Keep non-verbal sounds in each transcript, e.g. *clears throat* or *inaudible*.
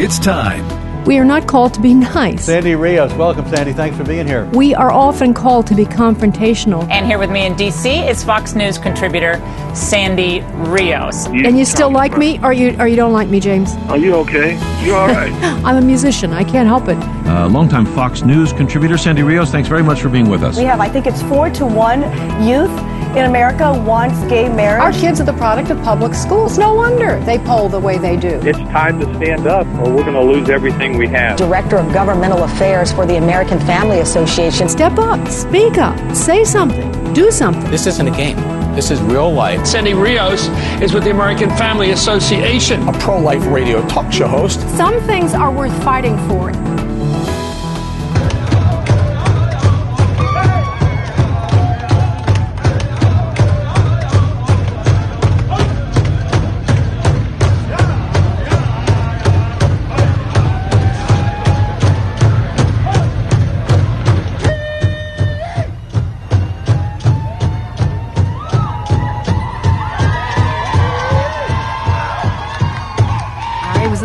It's time. We are not called to be nice. Sandy Rios, welcome, Sandy. Thanks for being here. We are often called to be confrontational. And here with me in D.C. is Fox News contributor Sandy Rios. and you still like me, or you or you don't like me, James? Are you okay? You all right? *laughs* I'm a musician. I can't help it. Uh, longtime Fox News contributor Sandy Rios, thanks very much for being with us. We have, I think it's four to one youth in America wants gay marriage. Our kids are the product of public schools. No wonder they poll the way they do. It's time to stand up or we're going to lose everything we have. Director of Governmental Affairs for the American Family Association. Step up, speak up, say something, do something. This isn't a game. This is real life. Sandy Rios is with the American Family Association, a pro life radio talk show host. Some things are worth fighting for.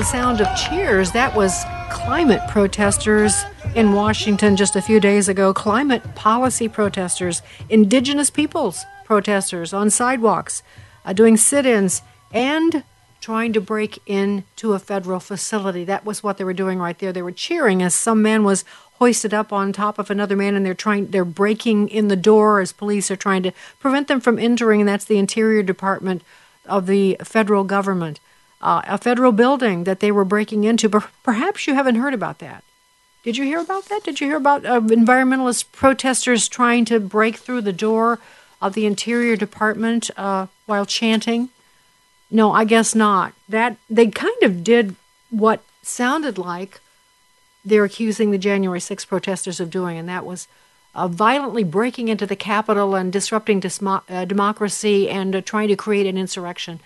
Sound of cheers. That was climate protesters in Washington just a few days ago, climate policy protesters, indigenous peoples protesters on sidewalks, uh, doing sit ins, and trying to break into a federal facility. That was what they were doing right there. They were cheering as some man was hoisted up on top of another man and they're trying they're breaking in the door as police are trying to prevent them from entering and that's the interior department of the federal government uh, a federal building that they were breaking into. But perhaps you haven't heard about that. Did you hear about that? Did you hear about uh, environmentalist protesters trying to break through the door of the Interior Department uh, while chanting? No, I guess not. That they kind of did what sounded like they're accusing the January 6 protesters of doing, and that was uh, violently breaking into the Capitol and disrupting dismo- uh, democracy and uh, trying to create an insurrection.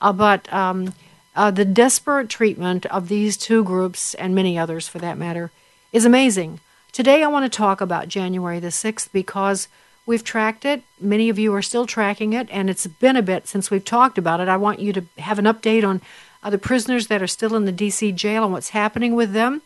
Uh, but um, uh, the desperate treatment of these two groups, and many others for that matter, is amazing. Today I want to talk about January the 6th because we've tracked it. Many of you are still tracking it, and it's been a bit since we've talked about it. I want you to have an update on uh, the prisoners that are still in the D.C. jail and what's happening with them.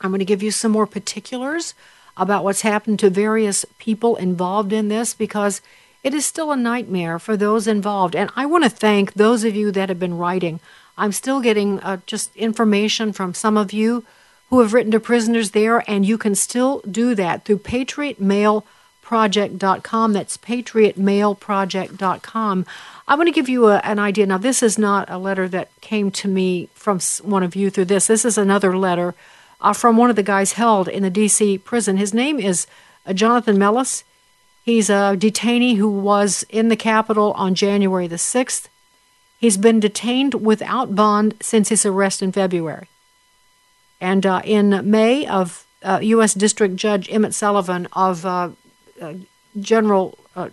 I'm going to give you some more particulars about what's happened to various people involved in this because it is still a nightmare for those involved. And I want to thank those of you that have been writing. I'm still getting uh, just information from some of you who have written to prisoners there, and you can still do that through patriotmailproject.com. That's patriotmailproject.com. I want to give you a, an idea. Now, this is not a letter that came to me from one of you through this. This is another letter uh, from one of the guys held in the D.C. prison. His name is uh, Jonathan Mellis. He's a detainee who was in the Capitol on January the 6th. He's been detained without bond since his arrest in February. And uh, in May of uh, U.S. District Judge Emmett Sullivan of uh, uh General uh,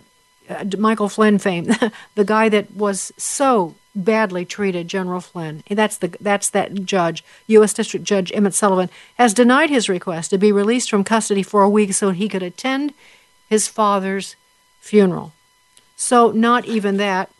uh, Michael Flynn fame, *laughs* the guy that was so badly treated, General Flynn. That's the that's that judge, U.S. District Judge Emmett Sullivan, has denied his request to be released from custody for a week so he could attend his father's funeral. So, not even that.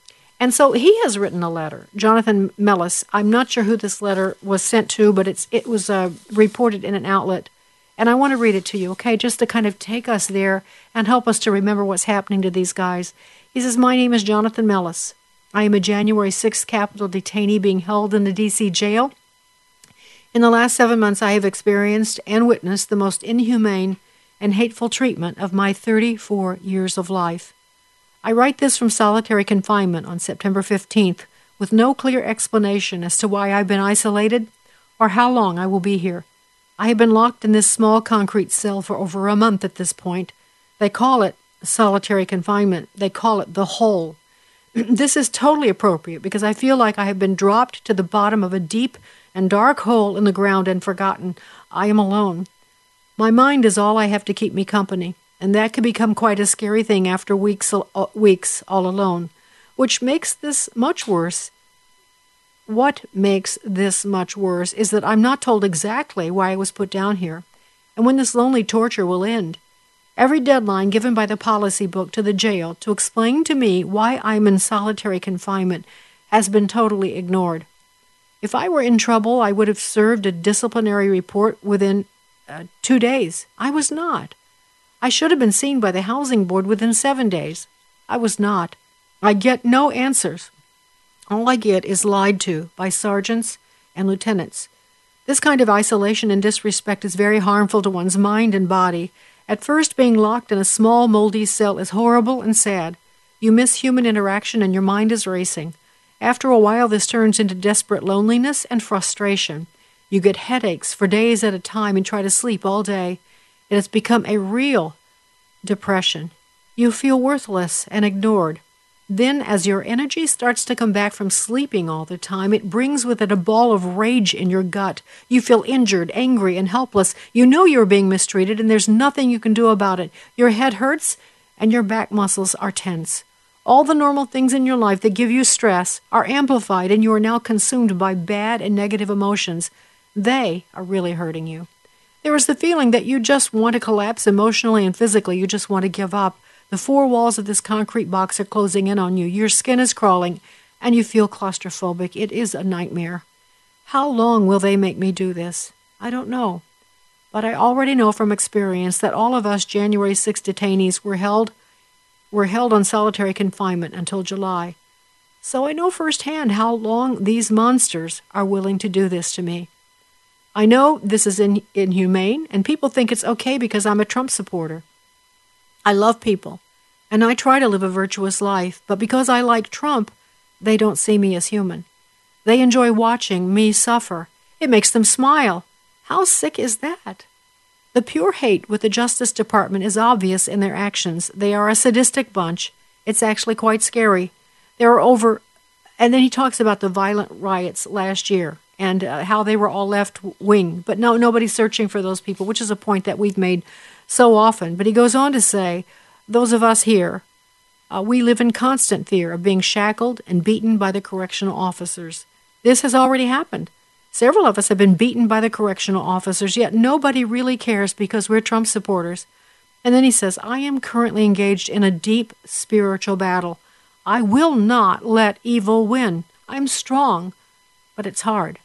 And so he has written a letter, Jonathan Mellis. I'm not sure who this letter was sent to, but it's it was uh, reported in an outlet, and I want to read it to you, okay, just to kind of take us there and help us to remember what's happening to these guys. He says, "My name is Jonathan Mellis. I am a January 6th Capitol detainee being held in the D.C. jail. In the last seven months, I have experienced and witnessed the most inhumane." And hateful treatment of my 34 years of life. I write this from solitary confinement on September 15th with no clear explanation as to why I've been isolated or how long I will be here. I have been locked in this small concrete cell for over a month at this point. They call it solitary confinement, they call it the hole. *clears throat* this is totally appropriate because I feel like I have been dropped to the bottom of a deep and dark hole in the ground and forgotten. I am alone. My mind is all I have to keep me company, and that can become quite a scary thing after weeks, uh, weeks all alone, which makes this much worse. What makes this much worse is that I'm not told exactly why I was put down here and when this lonely torture will end. Every deadline given by the policy book to the jail to explain to me why I'm in solitary confinement has been totally ignored. If I were in trouble, I would have served a disciplinary report within uh, two days. I was not. I should have been seen by the housing board within seven days. I was not. I get no answers. All I get is lied to by sergeants and lieutenants. This kind of isolation and disrespect is very harmful to one's mind and body. At first, being locked in a small, moldy cell is horrible and sad. You miss human interaction and your mind is racing. After a while, this turns into desperate loneliness and frustration. You get headaches for days at a time and try to sleep all day. It has become a real depression. You feel worthless and ignored. Then, as your energy starts to come back from sleeping all the time, it brings with it a ball of rage in your gut. You feel injured, angry, and helpless. You know you're being mistreated, and there's nothing you can do about it. Your head hurts, and your back muscles are tense. All the normal things in your life that give you stress are amplified, and you are now consumed by bad and negative emotions. They are really hurting you. There is the feeling that you just want to collapse emotionally and physically. You just want to give up. The four walls of this concrete box are closing in on you. Your skin is crawling, and you feel claustrophobic. It is a nightmare. How long will they make me do this? I don't know. But I already know from experience that all of us January 6 detainees were held were held on solitary confinement until July. So I know firsthand how long these monsters are willing to do this to me. I know this is in, inhumane, and people think it's okay because I'm a Trump supporter. I love people, and I try to live a virtuous life, but because I like Trump, they don't see me as human. They enjoy watching me suffer. It makes them smile. How sick is that? The pure hate with the Justice Department is obvious in their actions. They are a sadistic bunch. It's actually quite scary. There are over, and then he talks about the violent riots last year and uh, how they were all left wing, but no, nobody's searching for those people, which is a point that we've made so often. But he goes on to say, those of us here, uh, we live in constant fear of being shackled and beaten by the correctional officers. This has already happened. Several of us have been beaten by the correctional officers, yet nobody really cares because we're Trump supporters. And then he says, I am currently engaged in a deep spiritual battle. I will not let evil win. I'm strong, but it's hard.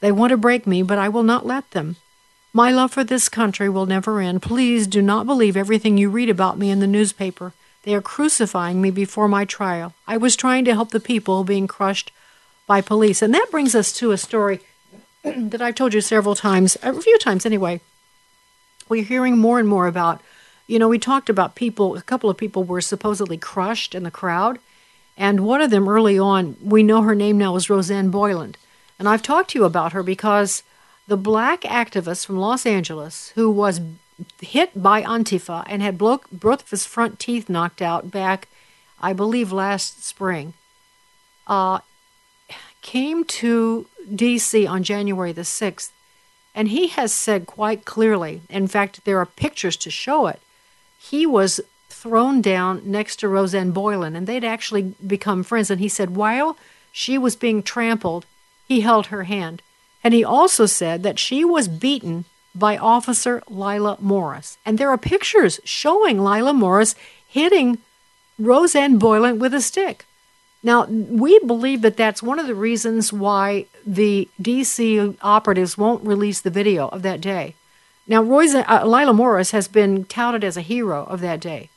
They want to break me, but I will not let them. My love for this country will never end. Please do not believe everything you read about me in the newspaper. They are crucifying me before my trial. I was trying to help the people being crushed by police. And that brings us to a story *clears throat* that I've told you several times, a few times anyway. We're hearing more and more about, you know, we talked about people, a couple of people were supposedly crushed in the crowd. And one of them early on, we know her name now is Rosanne Boyland. And I've talked to you about her because the black activist from Los Angeles who was hit by Antifa and had both of his front teeth knocked out back, I believe, last spring, uh, came to D.C. on January the 6th. And he has said quite clearly, in fact, there are pictures to show it, he was thrown down next to Rosanne Boyland, and they'd actually become friends. And he said, while she was being trampled, he held her hand. And he also said that she was beaten by Officer Lila Morris. And there are pictures showing Lila Morris hitting Rosanne Boyland with a stick. Now, we believe that that's one of the reasons why the DC operatives won't release the video of that day. Now, Rosa, uh, Lila Morris has been touted as a hero of that day.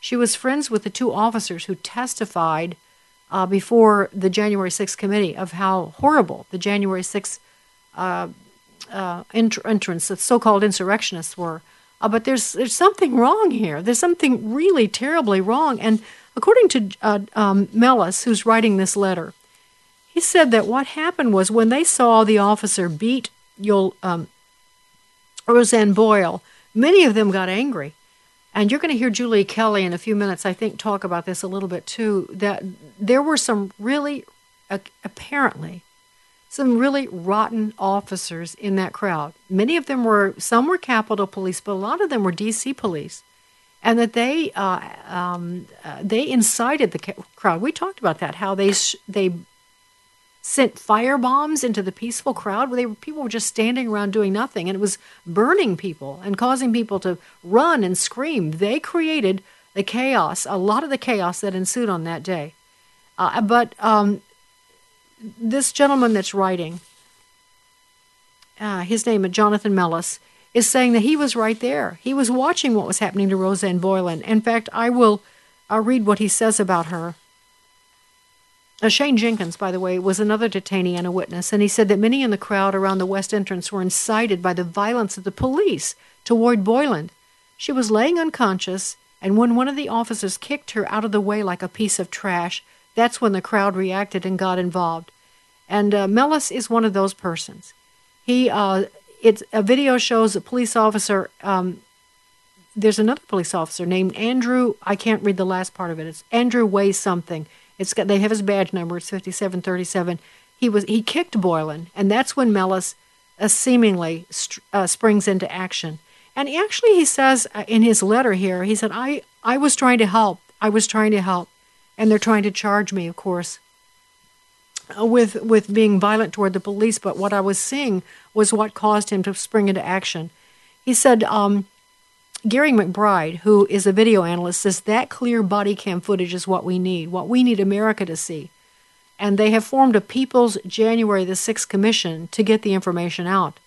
She was friends with the two officers who testified uh, before the January 6th committee of how horrible the January 6th uh, uh, ent- entrance, the so-called insurrectionists were. Uh, but there's there's something wrong here. There's something really terribly wrong. And according to uh, um, Mellis, who's writing this letter, he said that what happened was when they saw the officer beat um, Rosanne Boyle, many of them got angry. And you're going to hear Julie Kelly in a few minutes, I think, talk about this a little bit too. That there were some really, apparently, some really rotten officers in that crowd. Many of them were, some were Capitol Police, but a lot of them were D.C. Police, and that they uh, um, uh, they incited the crowd. We talked about that, how they sh- they sent fire bombs into the peaceful crowd where they people were just standing around doing nothing, and it was burning people and causing people to run and scream. They created the chaos, a lot of the chaos that ensued on that day. Uh, but um, this gentleman that's writing, uh, his name is Jonathan Mellis, is saying that he was right there. He was watching what was happening to Rosanne Boyland. In fact, I will uh, read what he says about her. Uh, Shane Jenkins, by the way, was another detainee and a witness, and he said that many in the crowd around the west entrance were incited by the violence of the police toward Boyland. She was laying unconscious, and when one of the officers kicked her out of the way like a piece of trash, that's when the crowd reacted and got involved. And uh, Mellis is one of those persons. He, uh, it's a video shows a police officer. Um, there's another police officer named Andrew. I can't read the last part of it. It's Andrew Way something. It's got they have his badge number. It's 5737. He was he kicked Boyland, and that's when Mellis uh, seemingly uh, springs into action. And actually, he says uh, in his letter here, he said, "I I was trying to help. I was trying to help, and they're trying to charge me, of course." Uh, with with being violent toward the police, but what I was seeing was what caused him to spring into action. He said, um, Gary McBride, who is a video analyst, says that clear body cam footage is what we need, what we need America to see. And they have formed a People's January the 6th Commission to get the information out.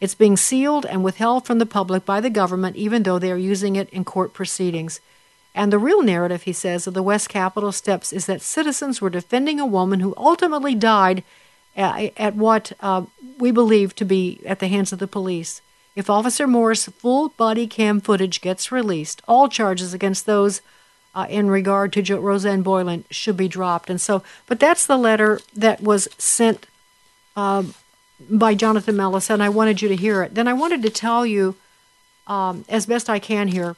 It's being sealed and withheld from the public by the government, even though they are using it in court proceedings. And the real narrative, he says, of the West Capitol steps is that citizens were defending a woman who ultimately died at, at what uh, we believe to be at the hands of the police. If Officer Moore's full body cam footage gets released, all charges against those uh, in regard to jo- Rosanne Boyland should be dropped. And so, but that's the letter that was sent uh, by Jonathan Mellis, and I wanted you to hear it. Then I wanted to tell you, um, as best I can here,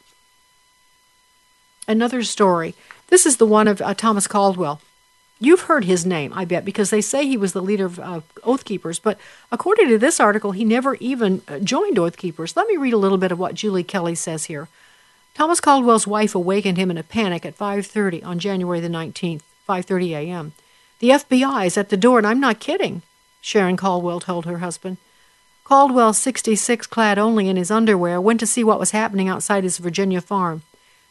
another story. This is the one of uh, Thomas Caldwell. You've heard his name, I bet, because they say he was the leader of uh, Oath Keepers. But according to this article, he never even uh, joined Oath Keepers. Let me read a little bit of what Julie Kelly says here. Thomas Caldwell's wife awakened him in a panic at 5:30 on January the 19th, 5:30 a.m. The FBI is at the door, and I'm not kidding. Sharon Caldwell told her husband. Caldwell, 66, clad only in his underwear, went to see what was happening outside his Virginia farm.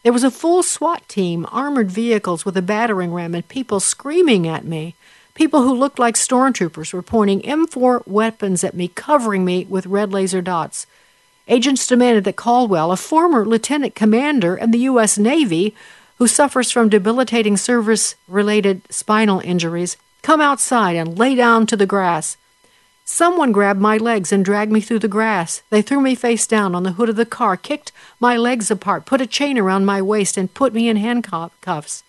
There was a full SWAT team, armored vehicles with a battering ram, and people screaming at me. People who looked like stormtroopers were pointing M4 weapons at me, covering me with red laser dots. Agents demanded that Caldwell, a former lieutenant commander in the U.S. Navy who suffers from debilitating service related spinal injuries, come outside and lay down to the grass. Someone grabbed my legs and dragged me through the grass. They threw me face down on the hood of the car, kicked my legs apart, put a chain around my waist, and put me in handcuffs.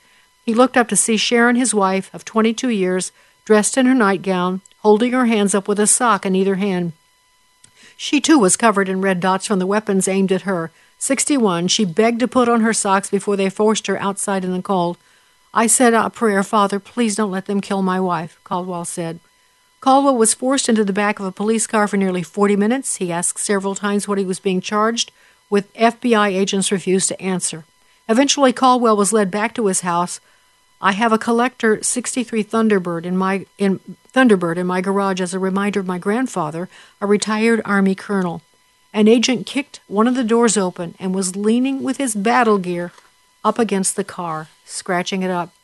He looked up to see Sharon, his wife, of 22 years, dressed in her nightgown, holding her hands up with a sock in either hand. She too was covered in red dots from the weapons aimed at her. 61, she begged to put on her socks before they forced her outside in the cold. I said a prayer, Father, please don't let them kill my wife, Caldwell said. Caldwell was forced into the back of a police car for nearly 40 minutes. He asked several times what he was being charged with. FBI agents refused to answer. Eventually, Caldwell was led back to his house. I have a collector 63 Thunderbird in my in Thunderbird in my garage as a reminder of my grandfather, a retired army colonel. An agent kicked one of the doors open and was leaning with his battle gear up against the car, scratching it up.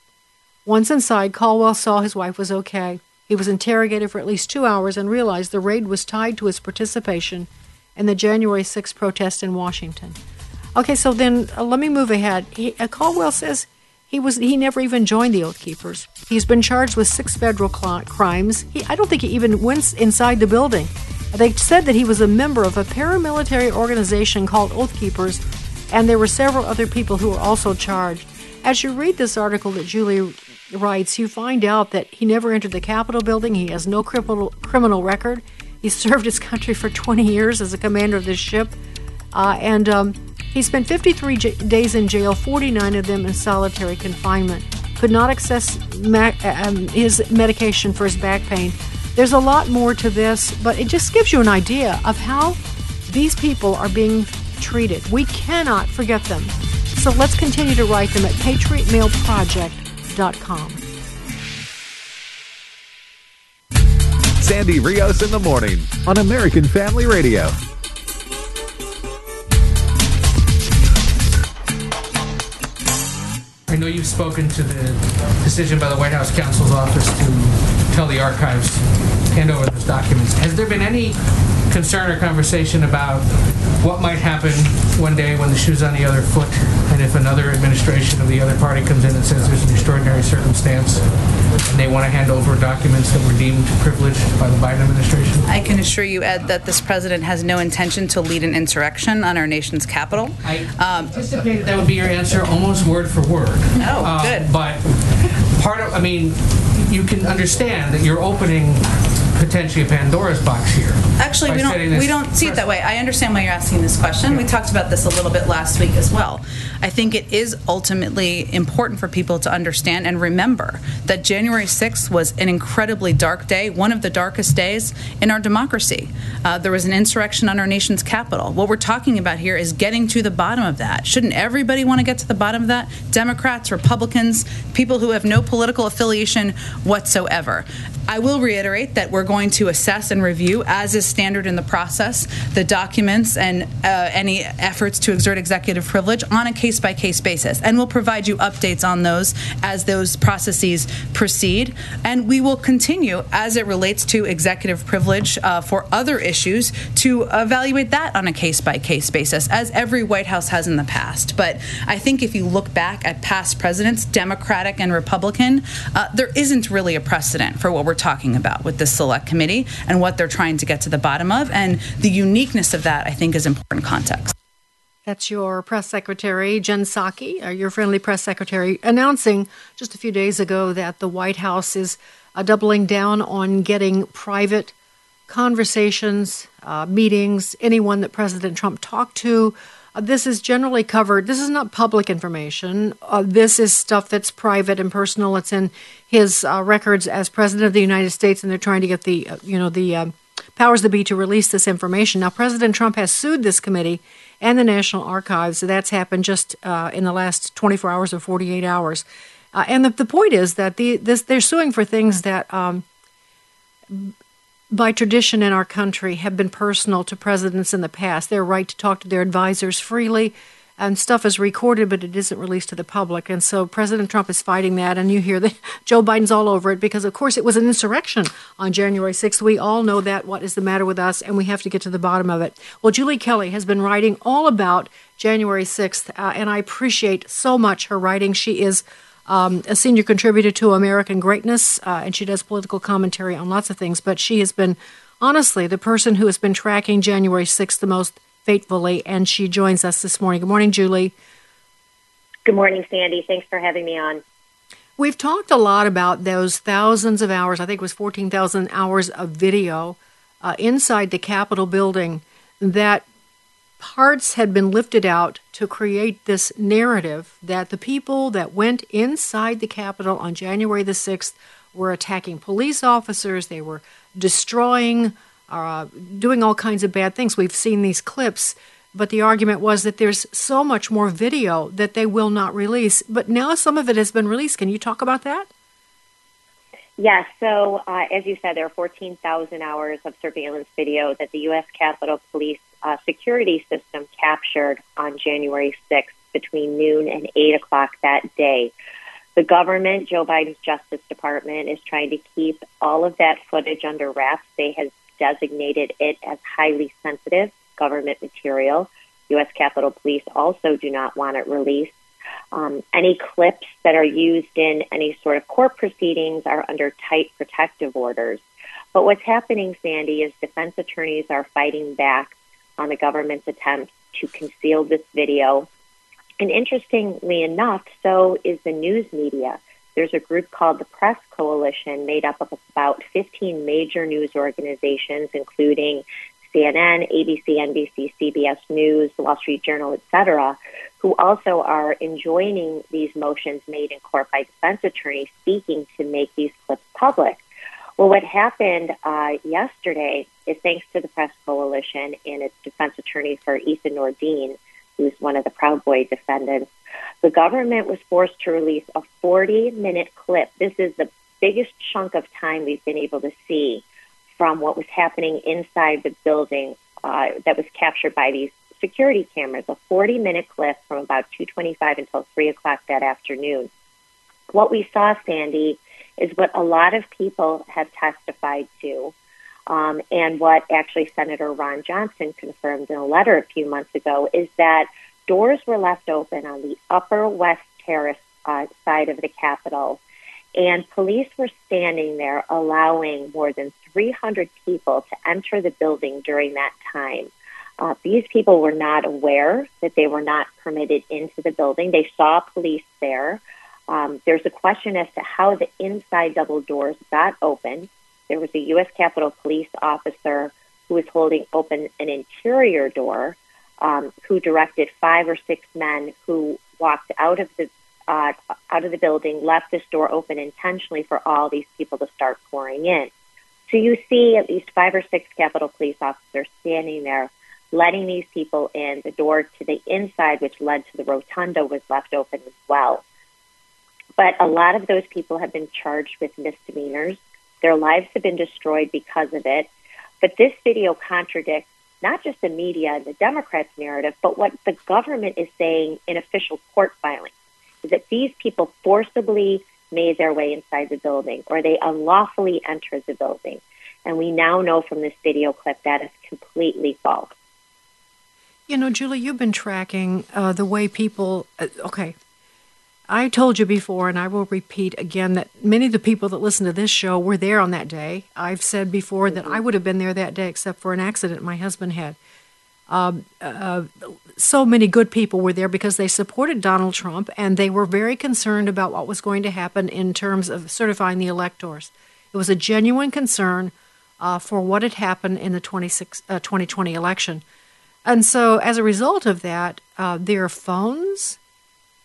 Once inside, Caldwell saw his wife was okay. He was interrogated for at least two hours and realized the raid was tied to his participation in the January 6th protest in Washington. Okay, so then uh, let me move ahead. He, uh, Caldwell says he was he never even joined the Oath Keepers. He's been charged with six federal cl- crimes. He, I don't think he even went inside the building. They said that he was a member of a paramilitary organization called Oath Keepers, and there were several other people who were also charged. As you read this article that Julie writes, you find out that he never entered the Capitol building. He has no criminal criminal record. He *laughs* served his country for 20 years as a commander of this ship, uh, and um, he spent 53 j- days in jail, 49 of them in solitary confinement. Could not access ma- um, his medication for his back pain. There's a lot more to this, but it just gives you an idea of how these people are being treated. We cannot forget them. So let's continue to write them at patriotmailproject.com Sandy Rios in the morning on American Family Radio. I know you've spoken to the decision by the White House counsel's office to tell the archives to hand over those documents. Has there been any concern or conversation about what might happen one day when the shoe's on the other foot, and if another administration of the other party comes in and says there's an extraordinary circumstance, and they want to hand over documents that were deemed privileged by the Biden administration? I can assure you, Ed, that this president has no intention to lead an insurrection on our nation's capital. I um, anticipated that would be your answer, almost word for word. Oh, uh, good. But part of, I mean, you can understand that you're opening potentially a Pandora's box here. Actually, we don't we don't see it that way. I understand why you're asking this question. We talked about this a little bit last week as well. I think it is ultimately important for people to understand and remember that January 6th was an incredibly dark day, one of the darkest days in our democracy. Uh, there was an insurrection on our nation's capital. What we're talking about here is getting to the bottom of that. Shouldn't everybody want to get to the bottom of that? Democrats, Republicans, people who have no political affiliation whatsoever. I will reiterate that we're going to assess and review, as is standard in the process, the documents and uh, any efforts to exert executive privilege on a case by case basis. And we'll provide you updates on those as those processes proceed. And we will continue, as it relates to executive privilege uh, for other issues, to evaluate that on a case by case basis, as every White House has in the past. But I think if you look back at past presidents, Democratic and Republican, uh, there isn't really a precedent for what we're talking about with this select committee and what they're trying to get to the bottom of. And the uniqueness of that, I think, is important context. That's your press secretary, Jen Psaki, uh, your friendly press secretary, announcing just a few days ago that the White House is uh, doubling down on getting private conversations, uh, meetings, anyone that President Trump talked to. Uh, this is generally covered. This is not public information. Uh, this is stuff that's private and personal. It's in his uh, records as President of the United States, and they're trying to get the, you know, the um, powers that be to release this information. Now, President Trump has sued this committee and the National Archives. That's happened just uh, in the last 24 hours or 48 hours. Uh, and the, the point is that the, this, they're suing for things that, um, by tradition in our country, have been personal to presidents in the past. Their right to talk to their advisors freely and stuff is recorded, but it isn't released to the public. And so President Trump is fighting that, and you hear that *laughs* Joe Biden's all over it because, of course, it was an insurrection on January 6th. We all know that. What is the matter with us? And we have to get to the bottom of it. Well, Julie Kelly has been writing all about January 6th, uh, and I appreciate so much her writing. She is um, a senior contributor to American Greatness, uh, and she does political commentary on lots of things. But she has been, honestly, the person who has been tracking January 6th the most faithfully, and she joins us this morning. Good morning, Julie. Good morning, Sandy. Thanks for having me on. We've talked a lot about those thousands of hours, I think it was 14,000 hours of video uh, inside the Capitol building that parts had been lifted out to create this narrative that the people that went inside the Capitol on January the 6th were attacking police officers, they were destroying uh, doing all kinds of bad things. We've seen these clips, but the argument was that there's so much more video that they will not release. But now some of it has been released. Can you talk about that? Yes. So, uh, as you said, there are 14,000 hours of surveillance video that the U.S. Capitol Police uh, security system captured on January 6th between noon and 8 o'clock that day. The government, Joe Biden's Justice Department, is trying to keep all of that footage under wraps. They have designated it as highly sensitive government material. U.S. Capitol Police also do not want it released. Um, any clips that are used in any sort of court proceedings are under tight protective orders. But what's happening, Sandy, is defense attorneys are fighting back on the government's attempts to conceal this video. And interestingly enough, so is the news media. There's a group called the Press Coalition made up of about 15 major news organizations, including CNN, ABC, NBC, CBS News, the Wall Street Journal, etc., who also are enjoining these motions made in court by defense attorneys seeking to make these clips public. Well, what happened uh, yesterday is thanks to the Press Coalition and its defense attorney for Ethan Nordean, who's one of the Proud Boy defendants, the government was forced to release a 40 minute clip. This is the biggest chunk of time we've been able to see from what was happening inside the building uh, that was captured by these security cameras. A 40 minute clip from about 2:25 until 3 o'clock that afternoon. what we saw, Sandy, is what a lot of people have testified to, um, and what actually Senator Ron Johnson confirmed in a letter a few months ago is that doors were left open on the upper west terrace uh, side of the Capitol, and police were standing there allowing more than 300 people to enter the building during that time. Uh, these people were not aware that they were not permitted into the building. They saw police there. Um, there's a question as to how the inside double doors got open. There was a U.S. Capitol Police officer who was holding open an interior door, um, who directed five or six men who walked out of the uh, out of the building, left this door open intentionally for all these people to start pouring in. So you see at least five or six Capitol Police officers standing there, letting these people in. The door to the inside, which led to the rotunda, was left open as well. But a lot of those people have been charged with misdemeanors. Their lives have been destroyed because of it. But this video contradicts not just the media and the Democrats' narrative, but what the government is saying in official court filings is that these people forcibly made their way inside the building or they unlawfully entered the building. And we now know from this video clip that is completely false. You know, Julie, you've been tracking uh, the way people. Uh, okay. I told you before, and I will repeat again, that many of the people that listen to this show were there on that day. I've said before mm-hmm. that I would have been there that day except for an accident my husband had. Um, uh, so many good people were there because they supported Donald Trump and they were very concerned about what was going to happen in terms of certifying the electors. It was a genuine concern uh, for what had happened in the 26, uh, 2020 election. And so, as a result of that, uh, their phones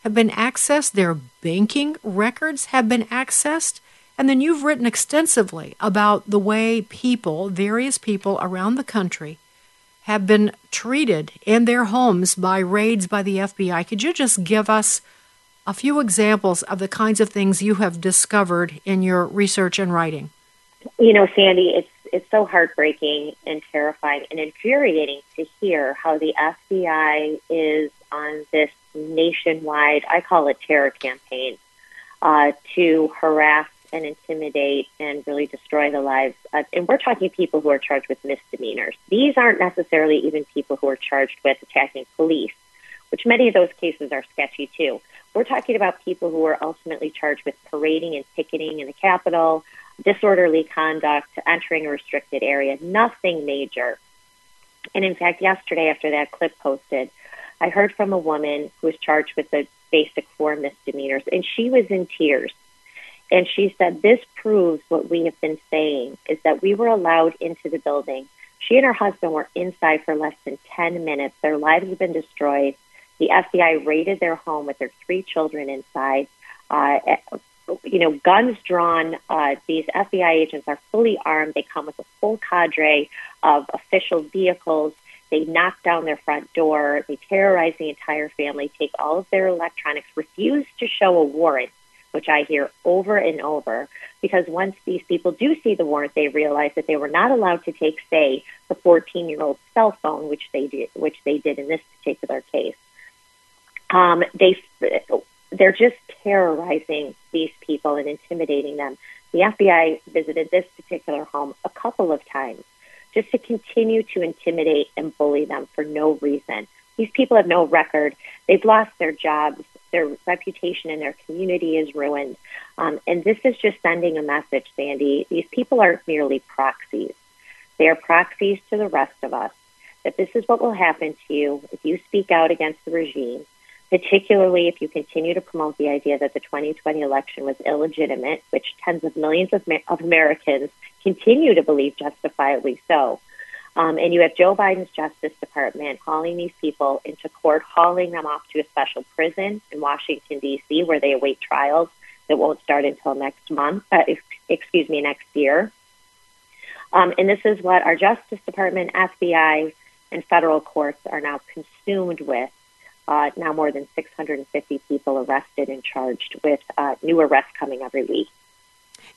have been accessed, their banking records have been accessed. And then you've written extensively about the way people, various people around the country, have been treated in their homes by raids by the FBI. Could you just give us a few examples of the kinds of things you have discovered in your research and writing? You know, Sandy, it's it's so heartbreaking and terrifying and infuriating to hear how the FBI is on this nationwide, I call it terror campaign, uh, to harass and intimidate and really destroy the lives. Of, and we're talking people who are charged with misdemeanors. These aren't necessarily even people who are charged with attacking police, which many of those cases are sketchy too. We're talking about people who are ultimately charged with parading and picketing in the Capitol, disorderly conduct, entering a restricted area, nothing major. And in fact, yesterday after that clip posted, I heard from a woman who was charged with the basic four misdemeanors, and she was in tears and she said, This proves what we have been saying is that we were allowed into the building. She and her husband were inside for less than 10 minutes. Their lives have been destroyed. The FBI raided their home with their three children inside. Uh, eh, you know, guns drawn. Uh, these FBI agents are fully armed. They come with a full cadre of official vehicles. They knock down their front door. They terrorize the entire family, take all of their electronics, refuse to show a warrant which I hear over and over, because once these people do see the warrant, they realize that they were not allowed to take, say, the 14-year-old cell phone, which they did, which they did in this particular case. Um, they they're just terrorizing these people and intimidating them. The FBI visited this particular home a couple of times just to continue to intimidate and bully them for no reason. These people have no record. They've lost their jobs their reputation in their community is ruined. Um, and this is just sending a message, Sandy. These people aren't merely proxies. They are proxies to the rest of us that this is what will happen to you if you speak out against the regime, particularly if you continue to promote the idea that the 2020 election was illegitimate, which tens of millions of, of Americans continue to believe justifiably so. Um, and you have Joe Biden's Justice Department hauling these people into court, hauling them off to a special prison in Washington, D.C., where they await trials that won't start until next month, uh, excuse me, next year. Um, and this is what our Justice Department, FBI, and federal courts are now consumed with. Uh, now more than 650 people arrested and charged with uh, new arrests coming every week.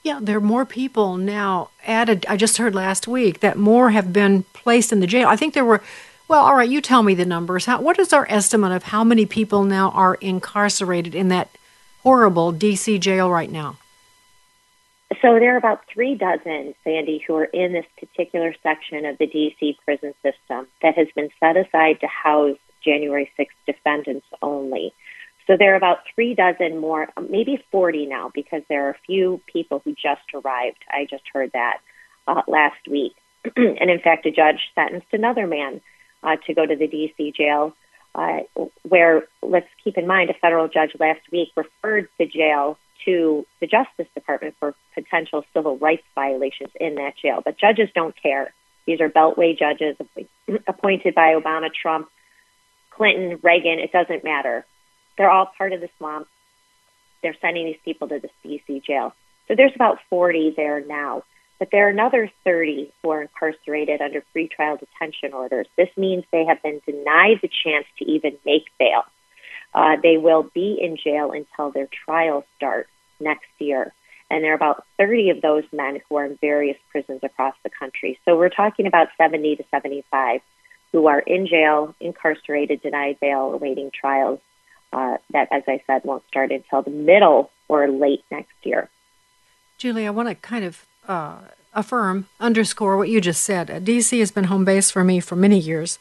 Yeah, there are more people now added. I just heard last week that more have been placed in the jail. I think there were, well, all right, you tell me the numbers. How, what is our estimate of how many people now are incarcerated in that horrible D.C. jail right now? So there are about three dozen, Sandy, who are in this particular section of the D.C. prison system that has been set aside to house January 6th defendants only. So there are about three dozen more, maybe 40 now, because there are a few people who just arrived. I just heard that uh, last week. *clears throat* and in fact, a judge sentenced another man uh, to go to the D.C. jail, uh, where, let's keep in mind, a federal judge last week referred the jail to the Justice Department for potential civil rights violations in that jail. But judges don't care. These are Beltway judges *clears throat* appointed by Obama, Trump, Clinton, Reagan. It doesn't matter. They're all part of the swamp. They're sending these people to the DC jail. So there's about 40 there now. But there are another 30 who are incarcerated under pretrial detention orders. This means they have been denied the chance to even make bail. Uh, they will be in jail until their trial starts next year. And there are about 30 of those men who are in various prisons across the country. So we're talking about 70 to 75 who are in jail, incarcerated, denied bail, awaiting trials. Uh, that, as I said, won't start until the middle or late next year. Julie, I want to kind of uh, affirm, underscore what you just said. DC has been home base for me for many years.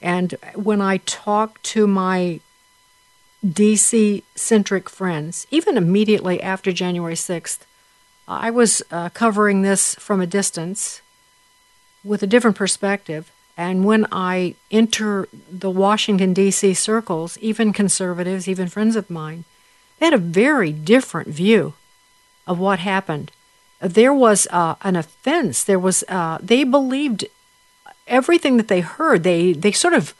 And when I talk to my DC centric friends, even immediately after January 6th. I was uh, covering this from a distance with a different perspective. And when I enter the Washington, D.C. circles, even conservatives, even friends of mine, they had a very different view of what happened. There was uh, an offense. There was, uh, they believed everything that they heard. They, they sort of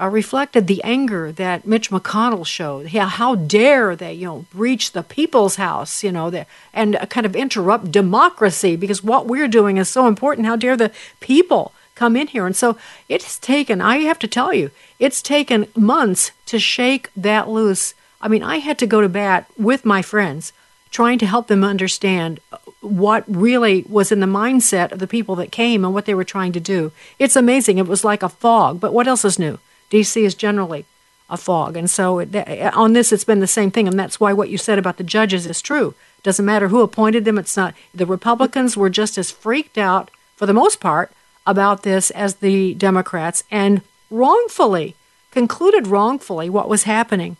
uh, reflected the anger that Mitch McConnell showed. Yeah, how dare they, you know, breach the people's house, you know, the, and kind of interrupt democracy because what we're doing is so important. How dare the people come in here? And so it has taken, I have to tell you, it's taken months to shake that loose. I mean, I had to go to bat with my friends trying to help them understand what really was in the mindset of the people that came and what they were trying to do. It's amazing. It was like a fog, but what else is new? DC is generally a fog. And so it, on this, it's been the same thing. And that's why what you said about the judges is true. Doesn't matter who appointed them. It's not. The Republicans were just as freaked out, for the most part, about this as the Democrats, and wrongfully concluded wrongfully what was happening.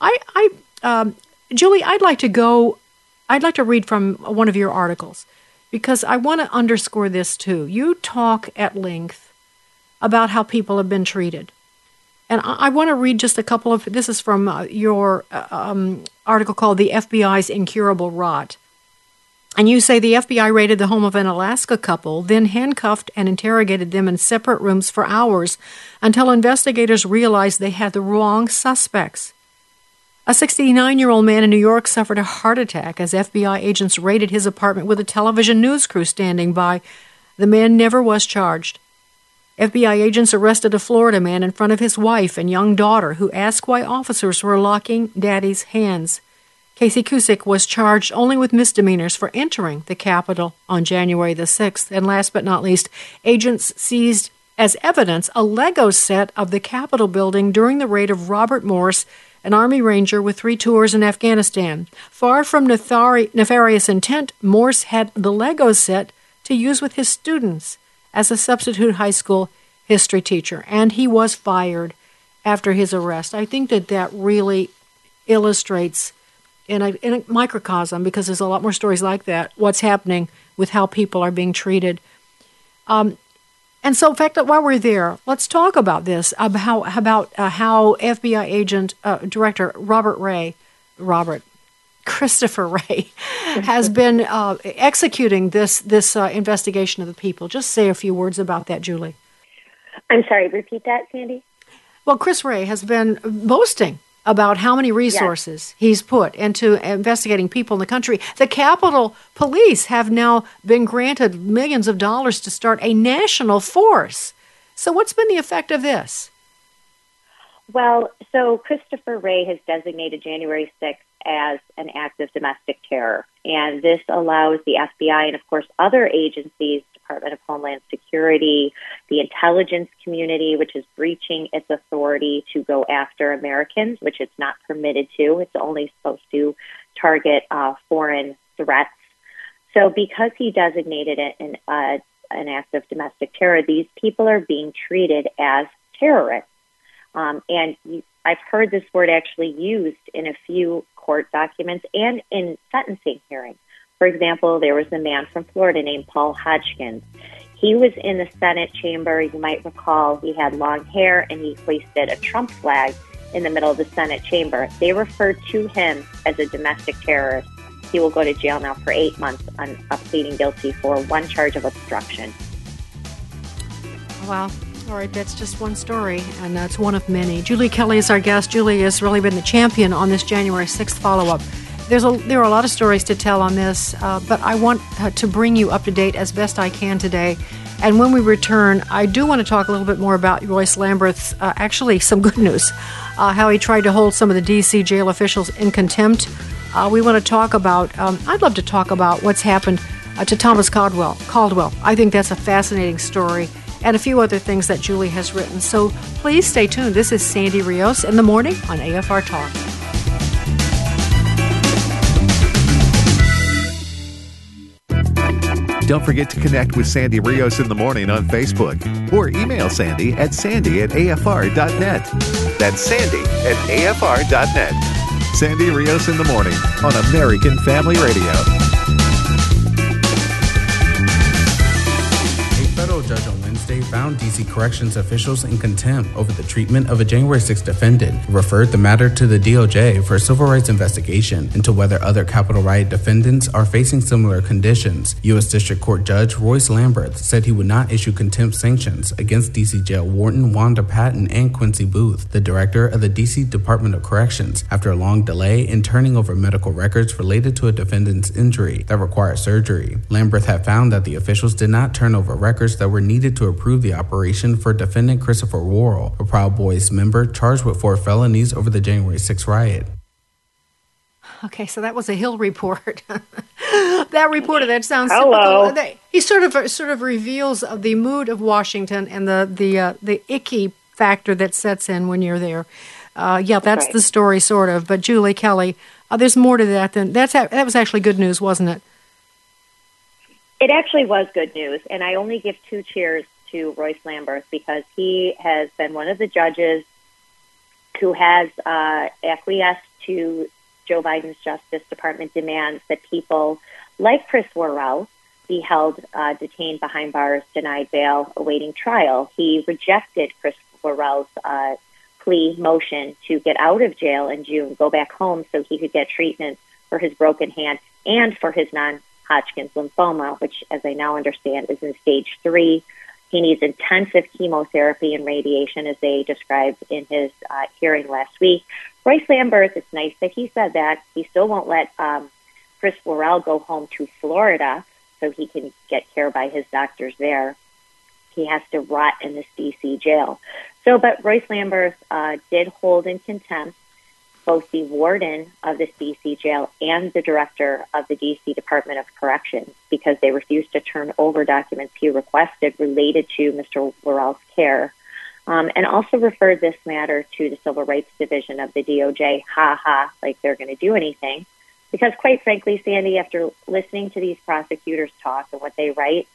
I, I, um, Julie, I'd like to go. I'd like to read from one of your articles because I want to underscore this too. You talk at length about how people have been treated and I, I want to read just a couple of this is from uh, your uh, um, article called The FBI's Incurable Rot. And you say the FBI raided the home of an Alaska couple, then handcuffed and interrogated them in separate rooms for hours until investigators realized they had the wrong suspects. A 69 year old man in New York suffered a heart attack as FBI agents raided his apartment with a television news crew standing by. The man never was charged. FBI agents arrested a Florida man in front of his wife and young daughter who asked why officers were locking Daddy's hands. Casey Cusick was charged only with misdemeanors for entering the Capitol on January the 6th. And last but not least, agents seized as evidence a Lego set of the Capitol building during the raid of Robert Morss, an Army Ranger with three tours in Afghanistan. Far from nefarious intent, Morss had the Lego set to use with his students as a substitute high school history teacher, and he was fired after his arrest. I think that that really illustrates in a, in a microcosm, because there's a lot more stories like that, what's happening with how people are being treated. Um, and so, in fact, while we're there, let's talk about this about how, about uh, how FBI agent uh, director Robert Ray, Robert *laughs* Christopher Wray, *laughs* has been uh, executing this this uh, investigation of the people. Just say a few words about that, Julie. I'm sorry. Repeat that, Sandy. Well, Chris Wray has been boasting about how many resources yes. he's put into investigating people in the country. The Capitol Police have now been granted millions of dollars to start a national force. So, what's been the effect of this? Well, so Christopher Wray has designated January 6th as an act of domestic terror. And this allows the FBI and, of course, other agencies Department of Homeland Security, the intelligence community, which is breaching its authority to go after Americans, which it's not permitted to. It's only supposed to target uh, foreign threats. So, because he designated it an, uh, an act of domestic terror, these people are being treated as terrorists. Um, and you, I've heard this word actually used in a few court documents and in sentencing hearings. For example, there was a man from Florida named Paul Hodgkins. He was in the Senate chamber. You might recall he had long hair and he hoisted a Trump flag in the middle of the Senate chamber. They referred to him as a domestic terrorist. He will go to jail now for eight months on pleading guilty for one charge of obstruction. Wow. All right, that's just one story, and that's one of many. Julie Kelly is our guest. Julie has really been the champion on this January 6th follow up. There's a, there are a lot of stories to tell on this, uh, but I want uh, to bring you up to date as best I can today. And when we return, I do want to talk a little bit more about Royce Lamberth's, uh, actually, some good news, uh, how he tried to hold some of the D.C. jail officials in contempt. Uh, we want to talk about, um, I'd love to talk about what's happened uh, to Thomas Caldwell. Caldwell. I think that's a fascinating story and a few other things that Julie has written. So please stay tuned. This is Sandy Rios in the morning on AFR Talk. Don't forget to connect with Sandy Rios in the morning on Facebook or email Sandy at sandy at afr.net. That's sandy at afr.net. Sandy Rios in the morning on American Family Radio. Wednesday found D.C. corrections officials in contempt over the treatment of a January 6 defendant, referred the matter to the DOJ for a civil rights investigation into whether other Capitol riot defendants are facing similar conditions. U.S. District Court Judge Royce Lamberth said he would not issue contempt sanctions against D.C. jail warden Wanda Patten and Quincy Booth, the director of the D.C. Department of Corrections, after a long delay in turning over medical records related to a defendant's injury that required surgery. Lamberth had found that the officials did not turn over records that were needed to approve the operation for defendant Christopher Worrell, a Proud Boys member charged with four felonies over the January 6 riot. Okay, so that was a Hill report. *laughs* that reporter that sounds Hello. typical. He sort of sort of reveals the mood of Washington and the the uh, the icky factor that sets in when you're there. Uh, yeah, that's Right. the story, sort of. But Julie Kelly, uh, there's more to that than that's that was actually good news, wasn't it? It actually was good news, and I only give two cheers to Royce Lamberth because he has been one of the judges who has uh, acquiesced to Joe Biden's Justice Department demands that people like Chris Worrell be held uh, detained behind bars, denied bail, awaiting trial. He rejected Chris Worrell's uh, plea motion to get out of jail in June, go back home so he could get treatment for his broken hand and for his non Hodgkin's lymphoma, which, as I now understand, is in stage three. He needs intensive chemotherapy and radiation, as they described in his uh, hearing last week. Royce Lamberth, it's nice that he said that. He still won't let um, Chris Worrell go home to Florida so he can get care by his doctors there. He has to rot in this D.C. jail. So, but Royce Lamberth uh, did hold in contempt both the warden of the D.C. jail and the director of the D.C. Department of Corrections because they refused to turn over documents he requested related to Mr. Worrell's care. Um, and also referred this matter to the Civil Rights Division of the DOJ. Ha ha, like they're going to do anything. Because, quite frankly, Sandy, after listening to these prosecutors talk and what they write,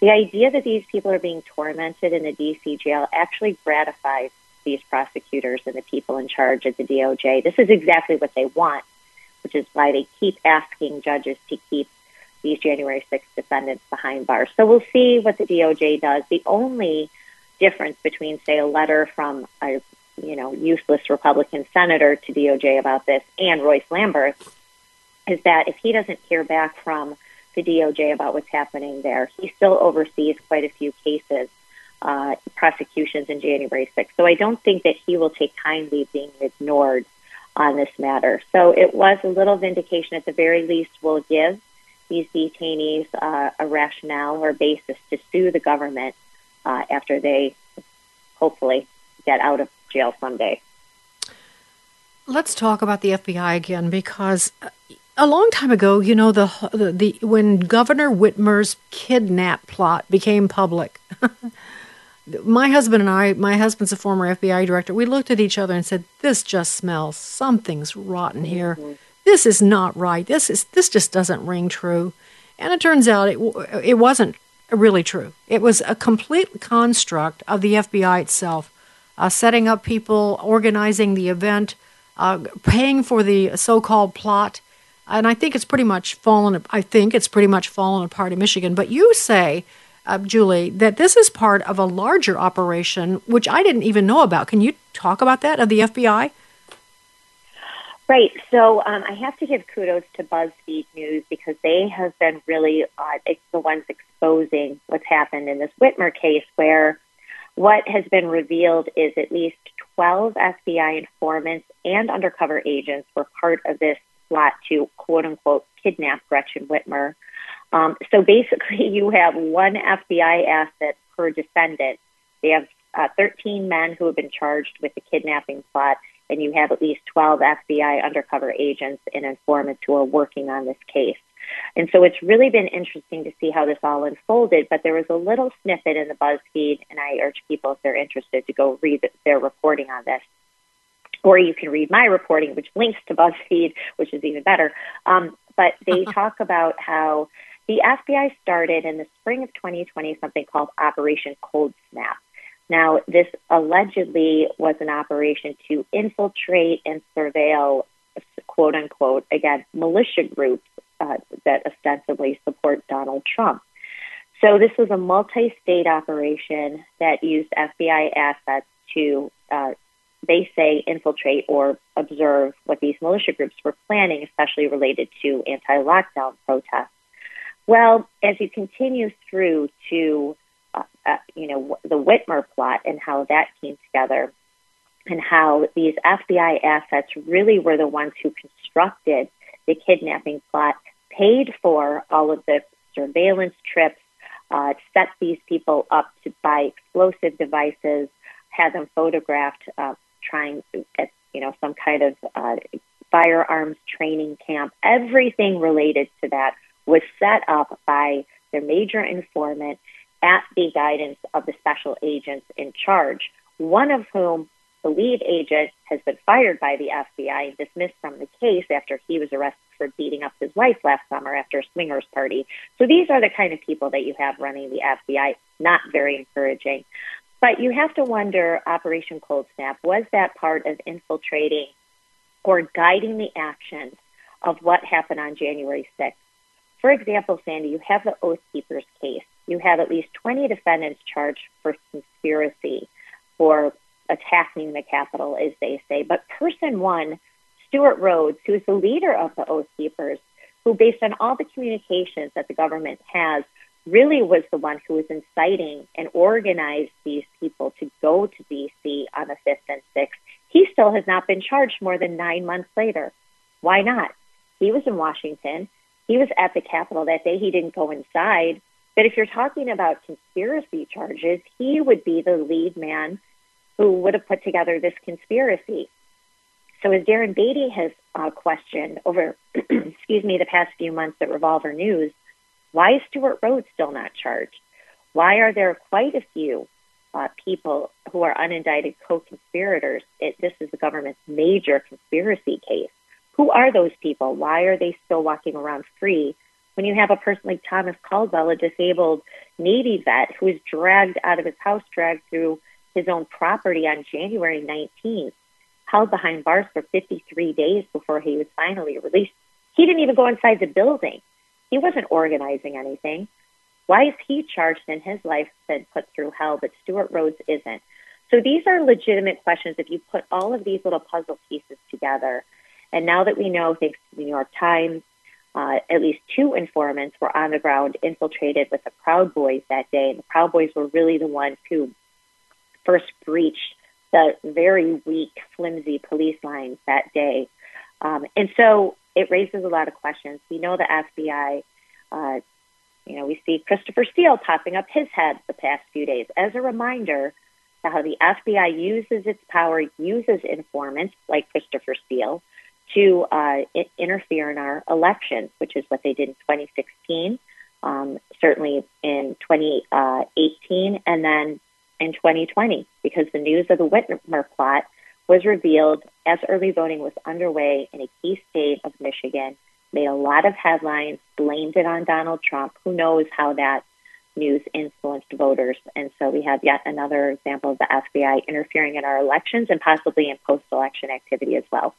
the idea that these people are being tormented in the D.C. jail actually gratifies these prosecutors and the people in charge at the DOJ. This is exactly what they want, which is why they keep asking judges to keep these January 6th defendants behind bars. So we'll see what the DOJ does. The only difference between, say, a letter from a you know useless Republican senator to DOJ about this and Royce Lamberth is that if he doesn't hear back from the DOJ about what's happening there, he still oversees quite a few cases uh, prosecutions in January 6th. So I don't think that he will take kindly being ignored on this matter. So it was a little vindication at the very least will give these detainees uh, a rationale or basis to sue the government uh, after they hopefully get out of jail someday. Let's talk about the FBI again because uh, a long time ago, you know, the, the, the when Governor Whitmer's kidnap plot became public, *laughs* my husband and I, my husband's a former FBI director, we looked at each other and said, "This just smells something's rotten here. Mm-hmm. This is not right. This is this just doesn't ring true." And it turns out it it wasn't really true. It was a complete construct of the FBI itself, uh, setting up people, organizing the event, uh, paying for the so-called plot and I think it's pretty much fallen. I think it's pretty much fallen apart in Michigan. But you say, uh, Julie, that this is part of a larger operation, which I didn't even know about. Can you talk about that of the FBI? Right. So um, I have to give kudos to BuzzFeed News because they have been really uh, the ones exposing what's happened in this Whitmer case, where what has been revealed is at least 12 FBI informants and undercover agents were part of this plot to quote unquote kidnap Gretchen Whitmer. Um, so basically, *laughs* you have one FBI asset per defendant. They have uh, 13 men who have been charged with the kidnapping plot, and you have at least 12 FBI undercover agents and informants who are working on this case. And so it's really been interesting to see how this all unfolded. But there was a little snippet in the BuzzFeed, and I urge people, if they're interested, to go read their reporting on this or you can read my reporting, which links to BuzzFeed, which is even better. Um, but they *laughs* talk about how the FBI started in the spring of 2020 something called Operation Cold Snap. Now, this allegedly was an operation to infiltrate and surveil, quote unquote, again, militia groups uh, that ostensibly support Donald Trump. So, this was a multi state operation that used FBI assets to uh, they say infiltrate or observe what these militia groups were planning, especially related to anti lockdown protests. Well, as you continue through to, uh, uh, you know, the Whitmer plot and how that came together, and how these FBI assets really were the ones who constructed the kidnapping plot, paid for all of the surveillance trips, uh, set these people up to buy explosive devices, had them photographed uh, trying at you know some kind of uh, firearms training camp. Everything related to that was set up by their major informant at the guidance of the special agents in charge. One of whom, the lead agent, has been fired by the FBI and dismissed from the case after he was arrested for beating up his wife last summer after a swingers party. So these are the kind of people that you have running the FBI. Not very encouraging. But you have to wonder Operation Cold Snap, was that part of infiltrating or guiding the actions of what happened on January 6th? For example, Sandy, you have the Oath Keepers case. You have at least 20 defendants charged for conspiracy for attacking the Capitol, as they say. But person one, Stewart Rhodes, who is the leader of the Oath Keepers, who, based on all the communications that the government has, really was the one who was inciting and organized these people to go to DC on the 5th and 6th. He still has not been charged more than nine months later. Why not? He was in Washington. He was at the Capitol that day. He didn't go inside. But if you're talking about conspiracy charges, he would be the lead man who would have put together this conspiracy. So, as Darren Beattie has uh, questioned over, *clears throat* excuse me, the past few months at Revolver News, why is Stewart Rhodes still not charged? Why are there quite a few uh, people who are unindicted co-conspirators? It, this is the government's major conspiracy case. Who are those people? Why are they still walking around free when you have a person like Thomas Caldwell, a disabled Navy vet who was dragged out of his house, dragged through his own property on January 19th, held behind bars for 53 days before he was finally released? He didn't even go inside the building. He wasn't organizing anything. Why is he charged and his life been put through hell, but Stewart Rhodes isn't? So these are legitimate questions if you put all of these little puzzle pieces together. And now that we know, thanks to the New York Times, uh, at least two informants were on the ground infiltrated with the Proud Boys that day. And the Proud Boys were really the ones who first breached the very weak, flimsy police lines that day. Um, and so it raises a lot of questions. We know the FBI, uh, you know, we see Christopher Steele popping up his head the past few days as a reminder to how the FBI uses its power, uses informants like Christopher Steele to uh, interfere in our elections, which is what they did in 2016, um, certainly in 2018, and then in 2020, because the news of the Whitmer plot was revealed as early voting was underway in a key state of Michigan, made a lot of headlines, blamed it on Donald Trump. Who knows how that news influenced voters? And so we have yet another example of the FBI interfering in our elections and possibly in post election activity as well.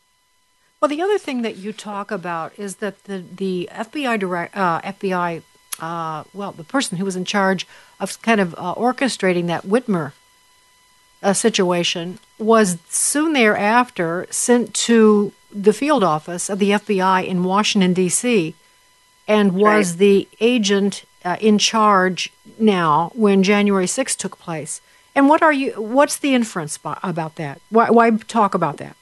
Well, the other thing that you talk about is that the the FBI direct uh, FBI uh, well the person who was in charge of kind of uh, orchestrating that Whitmer uh, situation was soon thereafter sent to the field office of the FBI in Washington D.C. and was right. the agent uh, in charge now when January 6th took place. And what are you? What's the inference about that? Why, why talk about that?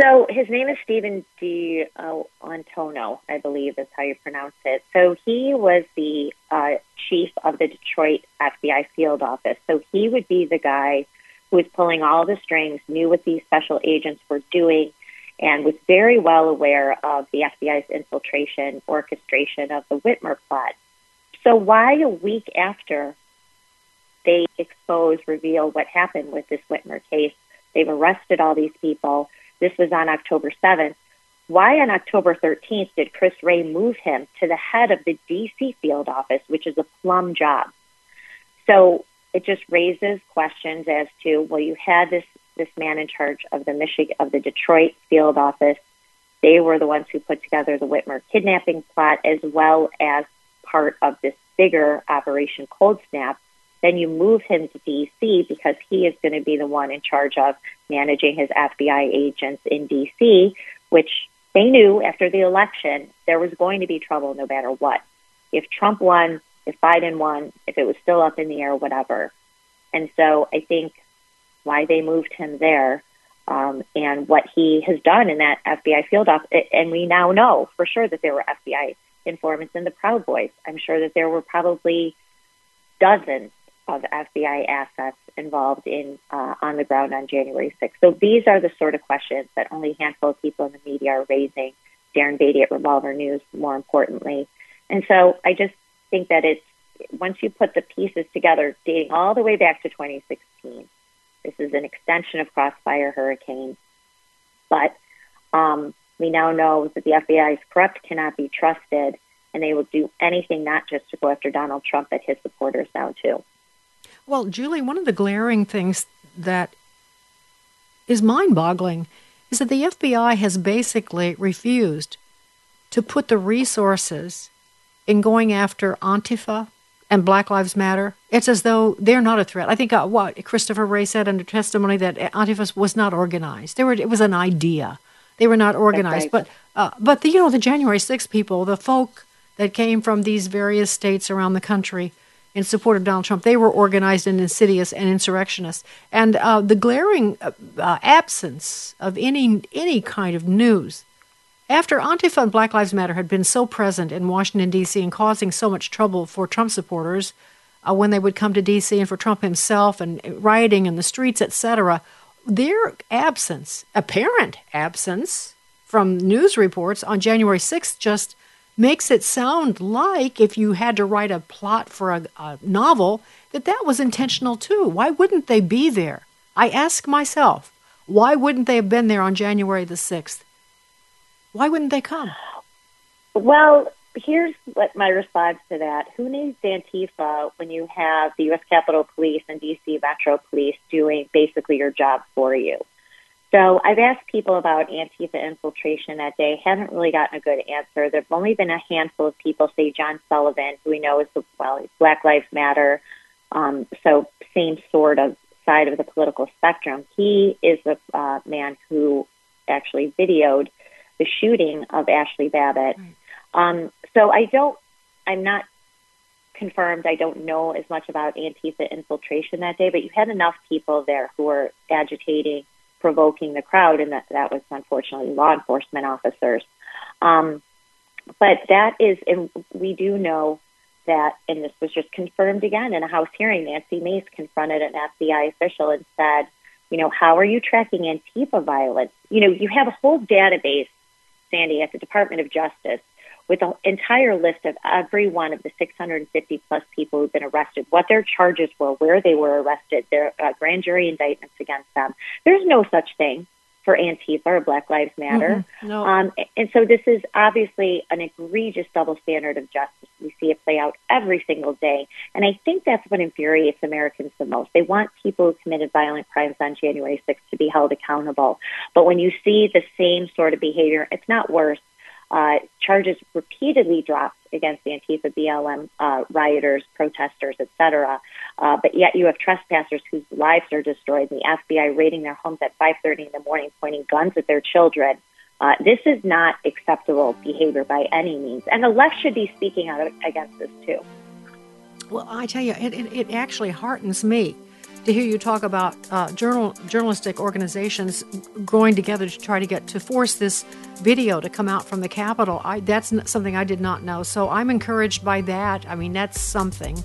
So his name is Steven D. Uh, Antono, I believe is how you pronounce it. So he was the uh, chief of the Detroit FBI field office. So he would be the guy who was pulling all the strings, knew what these special agents were doing, and was very well aware of the FBI's infiltration orchestration of the Whitmer plot. So why a week after they expose, reveal what happened with this Whitmer case, they've arrested all these people this was on October 7th. Why on October 13th did Chris Wray move him to the head of the DC field office, which is a plum job? So it just raises questions as to well, you had this this man in charge of the Michigan of the Detroit field office. They were the ones who put together the Whitmer kidnapping plot, as well as part of this bigger Operation Cold Snap then you move him to DC because he is going to be the one in charge of managing his FBI agents in DC, which they knew after the election there was going to be trouble no matter what. If Trump won, if Biden won, if it was still up in the air, whatever. And so I think why they moved him there um, and what he has done in that FBI field office. And we now know for sure that there were FBI informants in the Proud Boys. I'm sure that there were probably dozens of FBI assets involved in uh, on the ground on January 6th. So these are the sort of questions that only a handful of people in the media are raising. Darren Beattie at Revolver News, more importantly, and so I just think that it's once you put the pieces together, dating all the way back to 2016. This is an extension of Crossfire Hurricane, but um, we now know that the FBI is corrupt, cannot be trusted, and they will do anything not just to go after Donald Trump, but his supporters now too. Well, Julie, one of the glaring things that is mind boggling is that the FBI has basically refused to put the resources in going after Antifa and Black Lives Matter. It's as though they're not a threat. I think uh, what Christopher Wray said under testimony that Antifa was not organized. They were, it was an idea. They were not organized. Right. But, uh, but the, you know, the January 6th people, the folk that came from these various states around the country, in support of Donald Trump. They were organized and insidious and insurrectionists. And uh, the glaring uh, uh, absence of any any kind of news after Antifa and Black Lives Matter had been so present in Washington D.C. and causing so much trouble for Trump supporters uh, when they would come to D.C. and for Trump himself and rioting in the streets, etc. Their absence, apparent absence from news reports on January 6th, just makes it sound like if you had to write a plot for a, a, novel that that was intentional too. Why wouldn't they be there? I ask myself why wouldn't they have been there on january the 6th why wouldn't they come? Well here's what my response to that. Who needs antifa when you have the us capitol police and dc metro police doing basically your job for you so I've asked people about Antifa infiltration that day. Haven't really gotten a good answer. There've only been a handful of people, say John Sullivan, who we know is the well, Black Lives Matter, um, so same sort of side of the political spectrum. He is the uh, man who actually videoed the shooting of Ashli Babbitt. Um, so I don't, I'm not confirmed. I don't know as much about Antifa infiltration that day, but you had enough people there who were agitating provoking the crowd, and that, that was unfortunately law enforcement officers. Um, but that is, and we do know that, and this was just confirmed again in a House hearing. Nancy Mace confronted an FBI official and said, You know, how are you tracking Antifa violence? You know, you have a whole database, Sandy, at the Department of Justice with an entire list of every one of the 650 plus people who've been arrested, what their charges were, where they were arrested, their uh, grand jury indictments against them. There's no such thing for Antifa or Black Lives Matter. Mm-hmm. No. Um, and so this is obviously an egregious double standard of justice. We see it play out every single day. And I think that's what infuriates Americans the most. They want people who committed violent crimes on January 6th to be held accountable. But when you see the same sort of behavior, it's not worse. Uh, charges repeatedly dropped against the Antifa BLM uh, rioters, protesters, etc. Uh, but yet you have trespassers whose lives are destroyed. The FBI raiding their homes at 5:30 in the morning, pointing guns at their children. Uh, this is not acceptable behavior by any means, and the left should be speaking out against this too. Well, I tell you, it, it, it actually heartens me to hear you talk about uh, journal, journalistic organizations going together to try to get to force this video to come out from the Capitol. I, that's something I did not know. So I'm encouraged by that. I mean, that's something.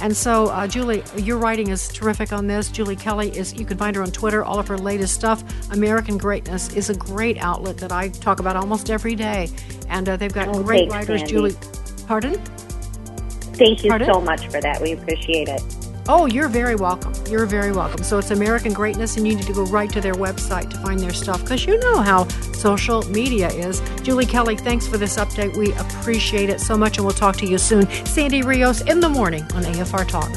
And so, uh, Julie, your writing is terrific on this. Julie Kelly is, you can find her on Twitter, all of her latest stuff. American Greatness is a great outlet that I talk about almost every day. And uh, they've got oh, great thanks, writers. Sandy. Julie, pardon? Thank you Pardon? so much for that. We appreciate it. Oh, you're very welcome. You're very welcome. So it's American Greatness, and you need to go right to their website to find their stuff because you know how social media is. Julie Kelly, thanks for this update. We appreciate it so much, and we'll talk to you soon. Sandy Rios in the morning on AFR Talk.